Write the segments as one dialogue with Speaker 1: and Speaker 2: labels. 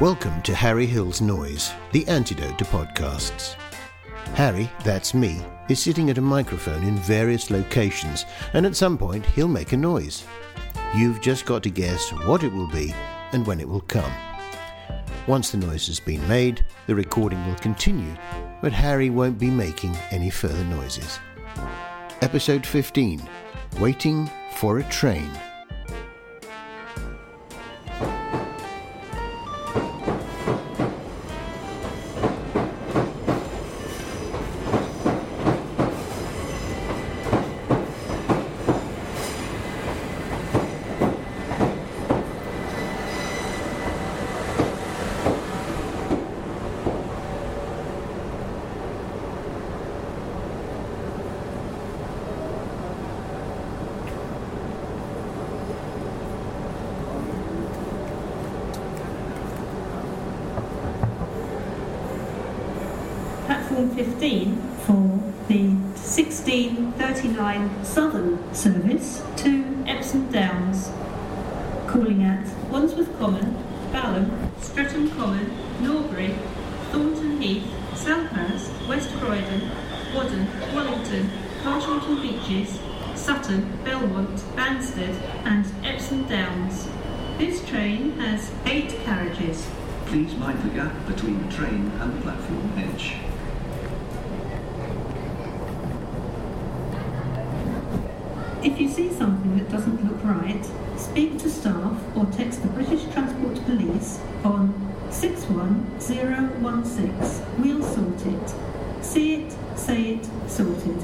Speaker 1: Welcome to Harry Hill's Noise, the antidote to podcasts. Harry, that's me, is sitting at a microphone in various locations, and at some point he'll make a noise. You've just got to guess what it will be and when it will come. Once the noise has been made, the recording will continue, but Harry won't be making any further noises. Episode 15 Waiting for a Train.
Speaker 2: Platform 15 for the 1639 Southern service to Epsom Downs, calling at Wandsworth Common, Balham, Streatham Common, Norbury, Thornton Heath, Selhurst, West Croydon, Waddon, Wallington, Carshalton Beeches, Sutton, Belmont, Banstead and Epsom Downs. This train has eight carriages.
Speaker 3: Please mind the gap between the train and the platform edge.
Speaker 2: If you see something doesn't look right, speak to staff or text the British Transport Police on 61016. We'll sort it. See it, say it, sorted.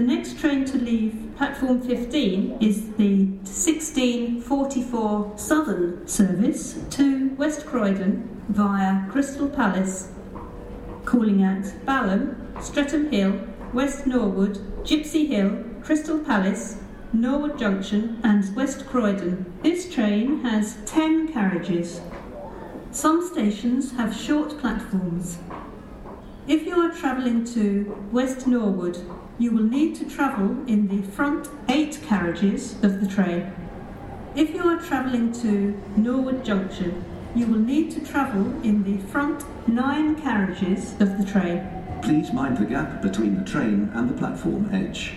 Speaker 2: The next train to leave platform 15 is the 1644 Southern service to West Croydon via Crystal Palace, calling at Balham, Streatham Hill, West Norwood, Gypsy Hill, Crystal Palace, Norwood Junction, and West Croydon. This train has 10 carriages. Some stations have short platforms. If you are travelling to West Norwood, you will need to travel in the front eight carriages of the train. If you are travelling to Norwood Junction, you will need to travel in the front nine carriages of the train.
Speaker 3: Please mind the gap between the train and the platform edge.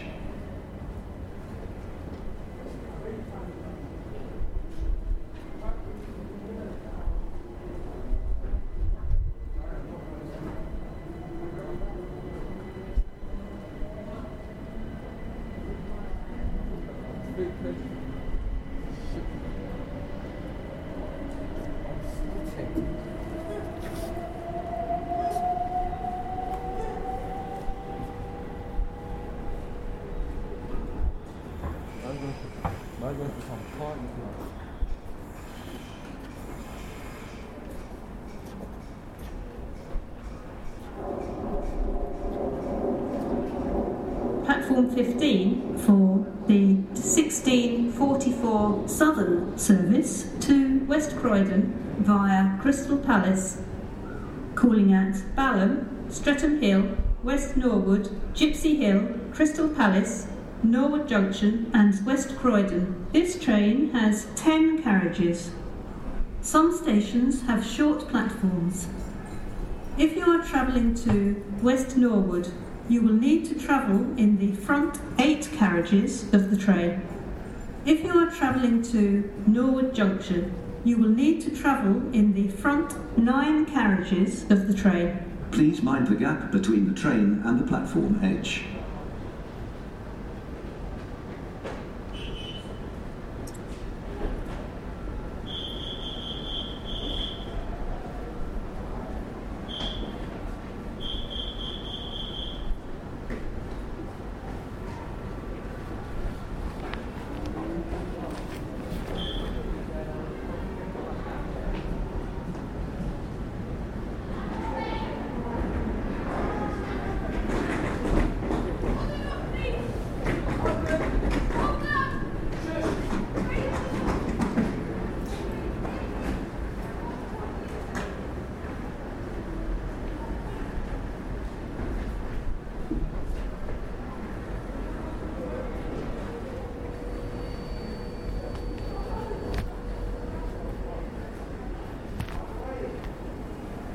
Speaker 2: Platform 15 for the 1644 Southern service to West Croydon via Crystal Palace, calling at Balham, Streatham Hill, West Norwood, Gypsy Hill, Crystal Palace, Norwood Junction, and West Croydon. This train has 10 carriages. Some stations have short platforms. If you are travelling to West Norwood, you will need to travel in the front eight carriages of the train. If you are travelling to Norwood Junction, you will need to travel in the front nine carriages of the train.
Speaker 3: Please mind the gap between the train and the platform edge.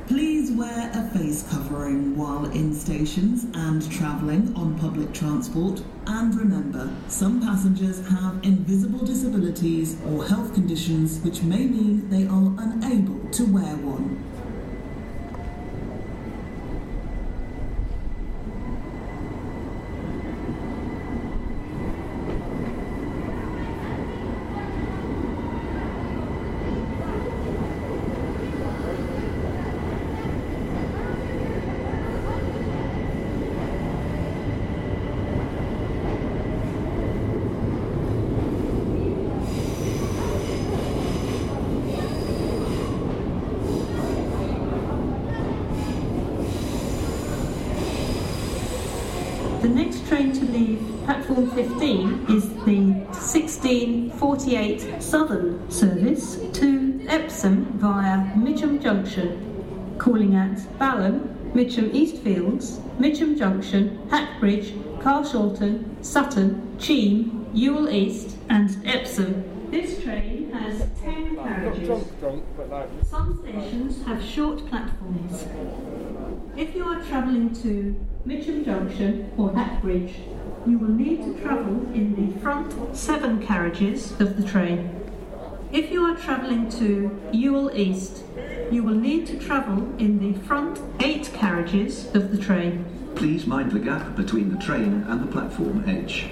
Speaker 4: Please wear a face covering while in stations and travelling on public transport. And remember, some passengers have invisible disabilities or health conditions which may mean they are unable to wear one.
Speaker 2: The train to leave platform 15 is the 1648 Southern service to Epsom via Mitcham Junction, calling at Balham, Mitcham Eastfields, Mitcham Junction, Hackbridge, Carshalton, Sutton, Cheam, Ewell East, and Epsom. This train has 10 carriages. Some stations have short platforms. If you are travelling to Mitcham Junction or Hackbridge, you will need to travel in the front seven carriages of the train. If you are travelling to Ewell East, you will need to travel in the front eight carriages of the train.
Speaker 3: Please mind the gap between the train and the platform edge.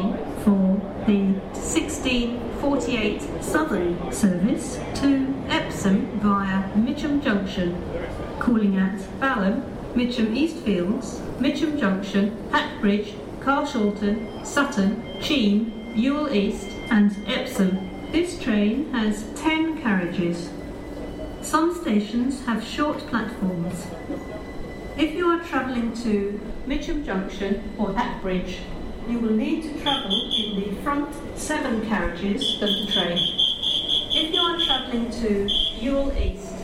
Speaker 2: 15 for the 1648 Southern service to Epsom via Mitcham Junction, calling at Balham, Mitcham Eastfields, Mitcham Junction, Hackbridge, Carshalton, Sutton, Cheam, Ewell East, and Epsom. This train has 10 carriages. Some stations have short platforms. If you are travelling to Mitcham Junction or Hackbridge, you will need to travel in the front seven carriages of the train. If you are travelling to Ewell East,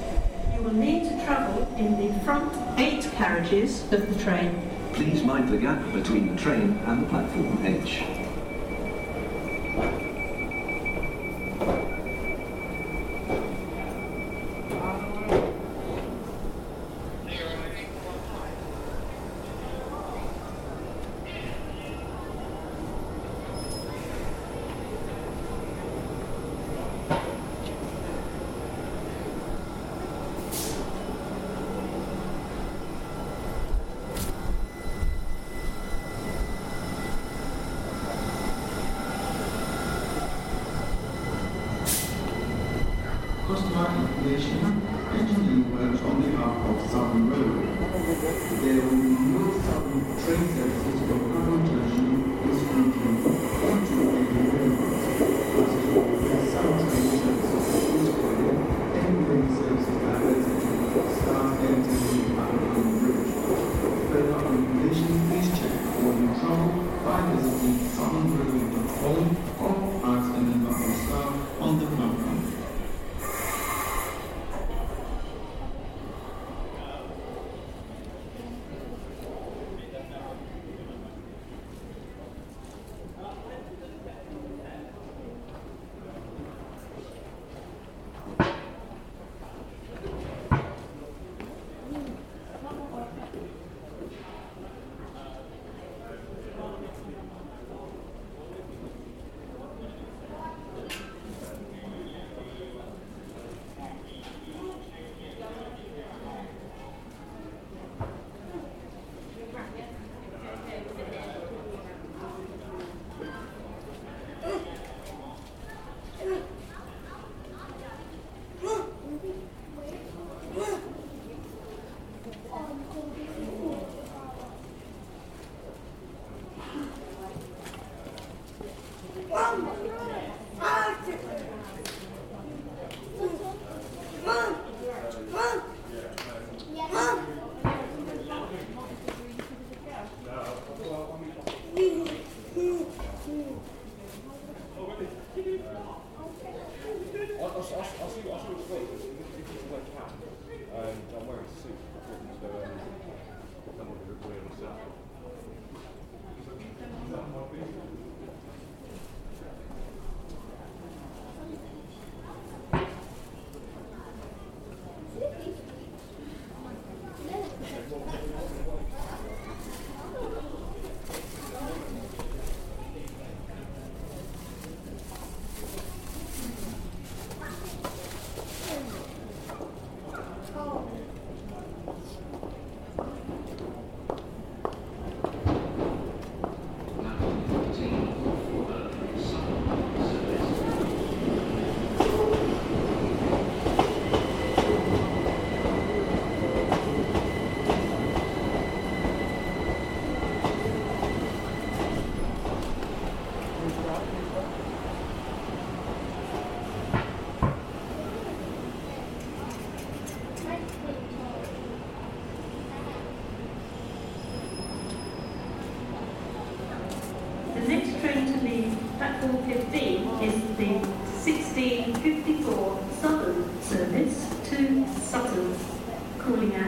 Speaker 2: you will need to travel in the front eight carriages of the train.
Speaker 3: Please mind the gap between the train and the platform edge.
Speaker 5: Customer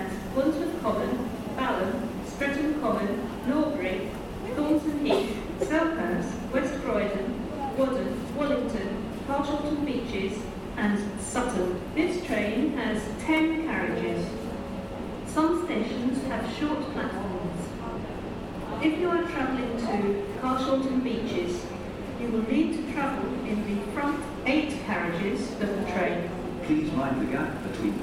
Speaker 2: calling Wandsworth Common, Balham, Streatham Common, Norbury, Thornton Heath, Selhurst, West Croydon, Waddon, Wallington, Carshalton Beeches, and Sutton. This train has 10 carriages. Some stations have short platforms. If you are travelling to Carshalton Beeches, you will need to travel in the front eight carriages of the train.
Speaker 3: Please mind the gap between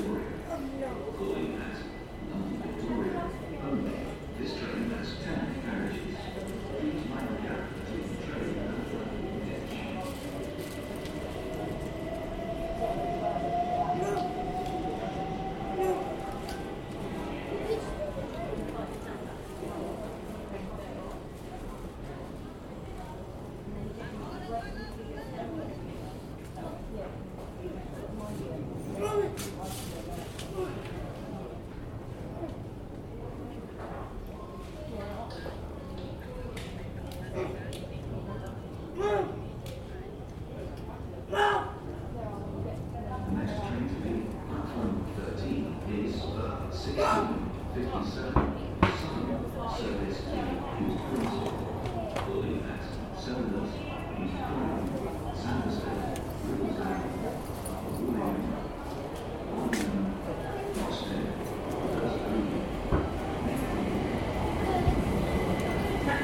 Speaker 3: Oh.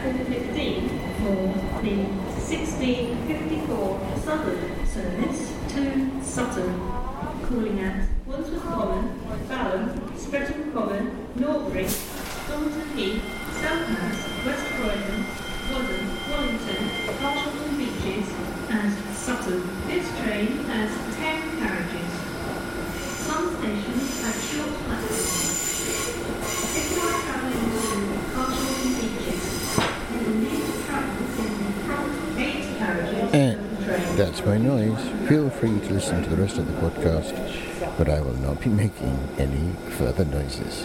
Speaker 3: 115 for the
Speaker 2: 1654 Southern service to Sutton, calling at Wandsworth Common, Balham, Streatham Common, Norbury, Thornton Heath, Southmass, West Croydon, Waddon, Wallington,
Speaker 6: my noise, feel free to listen to the rest of the podcast, but I will not be making any further noises.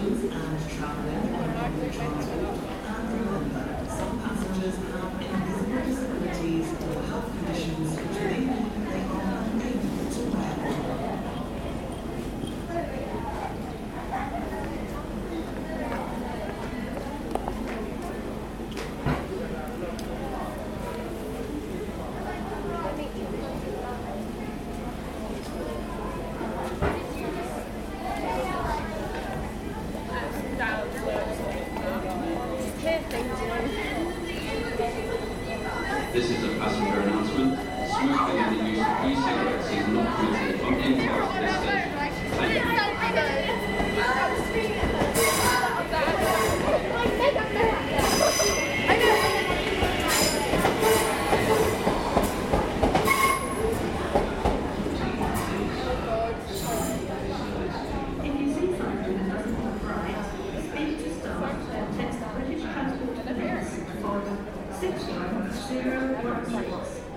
Speaker 3: questions and
Speaker 7: travel.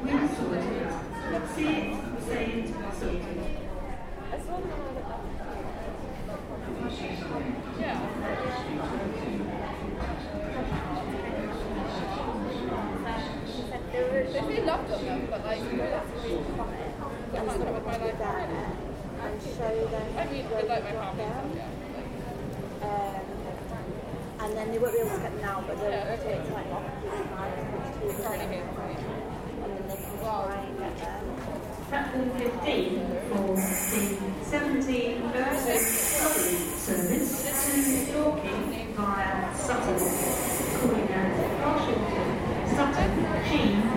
Speaker 7: Minnesota. See
Speaker 3: them, but like. I can't my life
Speaker 8: And show them.
Speaker 3: I mean, like my family
Speaker 8: and
Speaker 3: yeah.
Speaker 8: Um, and then they won't be able to get them now, but they'll
Speaker 3: yeah, okay.
Speaker 8: take off.
Speaker 9: Cardigan. 15 for the 17 verses service to Dorking via Sutton, calling at Washington, Sutton, Sheen,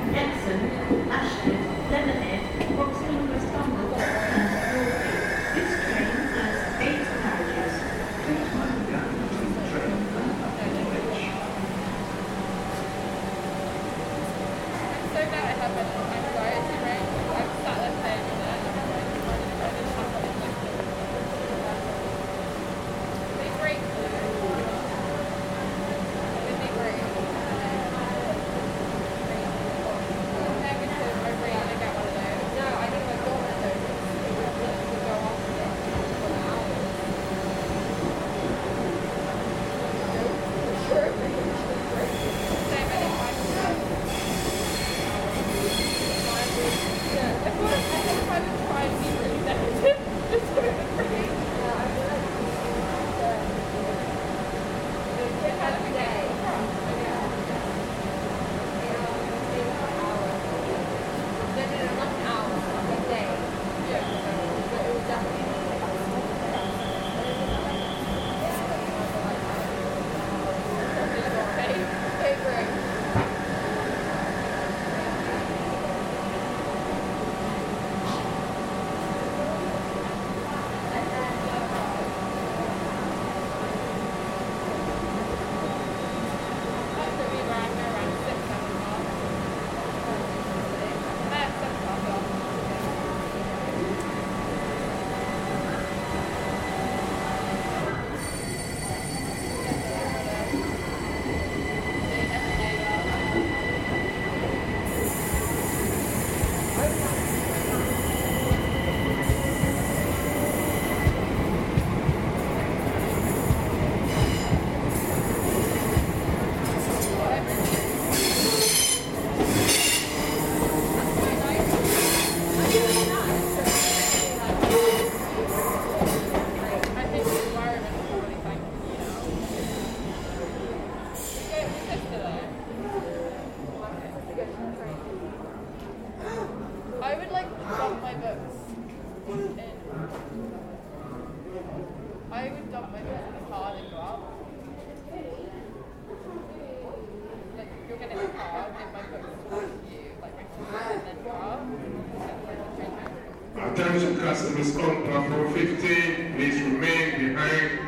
Speaker 3: Those
Speaker 10: customers on platform 15, please remain behind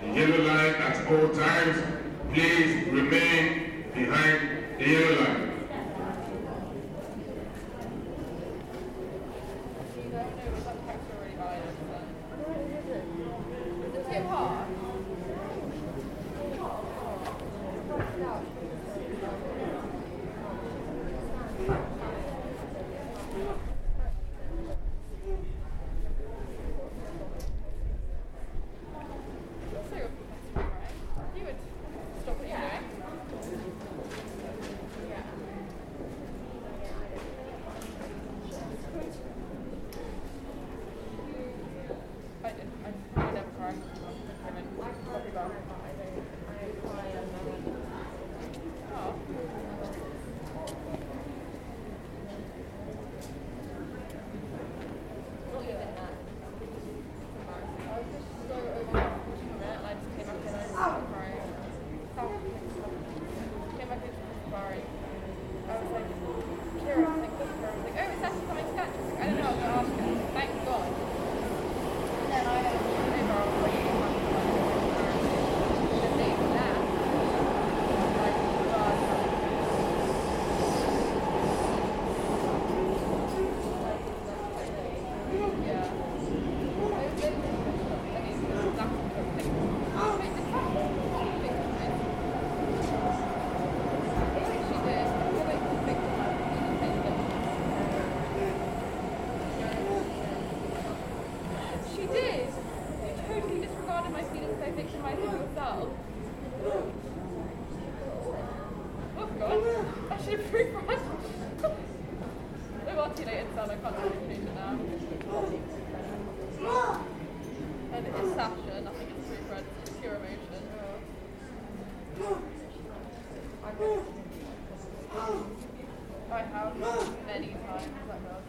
Speaker 10: the yellow line at all times. Please remain behind the yellow line.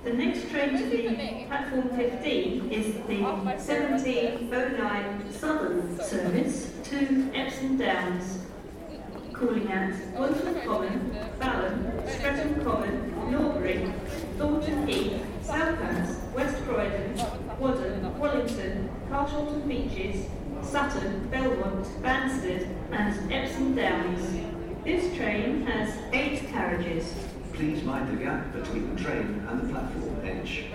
Speaker 2: The next train to the platform 15 is the 1709 Southern service to Epsom Downs, calling at Wandsworth Common, Balham, Streatham Common, Norbury, Thornton Heath, Southhouse, West Croydon, Waddon, Wallington, Carshalton Beeches, Sutton, Belmont, Banstead and Epsom Downs. This train has eight carriages.
Speaker 9: Please mind the gap between the train and the platform edge.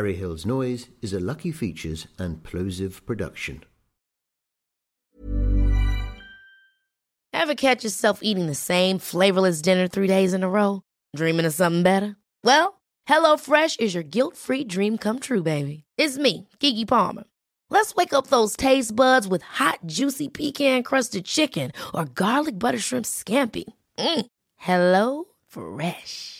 Speaker 1: Harry Hill's Noise is a Lucky Features and Plosive production.
Speaker 11: Ever catch yourself eating the same flavorless dinner three days in a row? Dreaming of something better? Well, HelloFresh is your guilt free dream come true, baby. It's me, Keke Palmer. Let's wake up those taste buds with hot, juicy pecan crusted chicken or garlic butter shrimp scampi. Mm. Hello Fresh.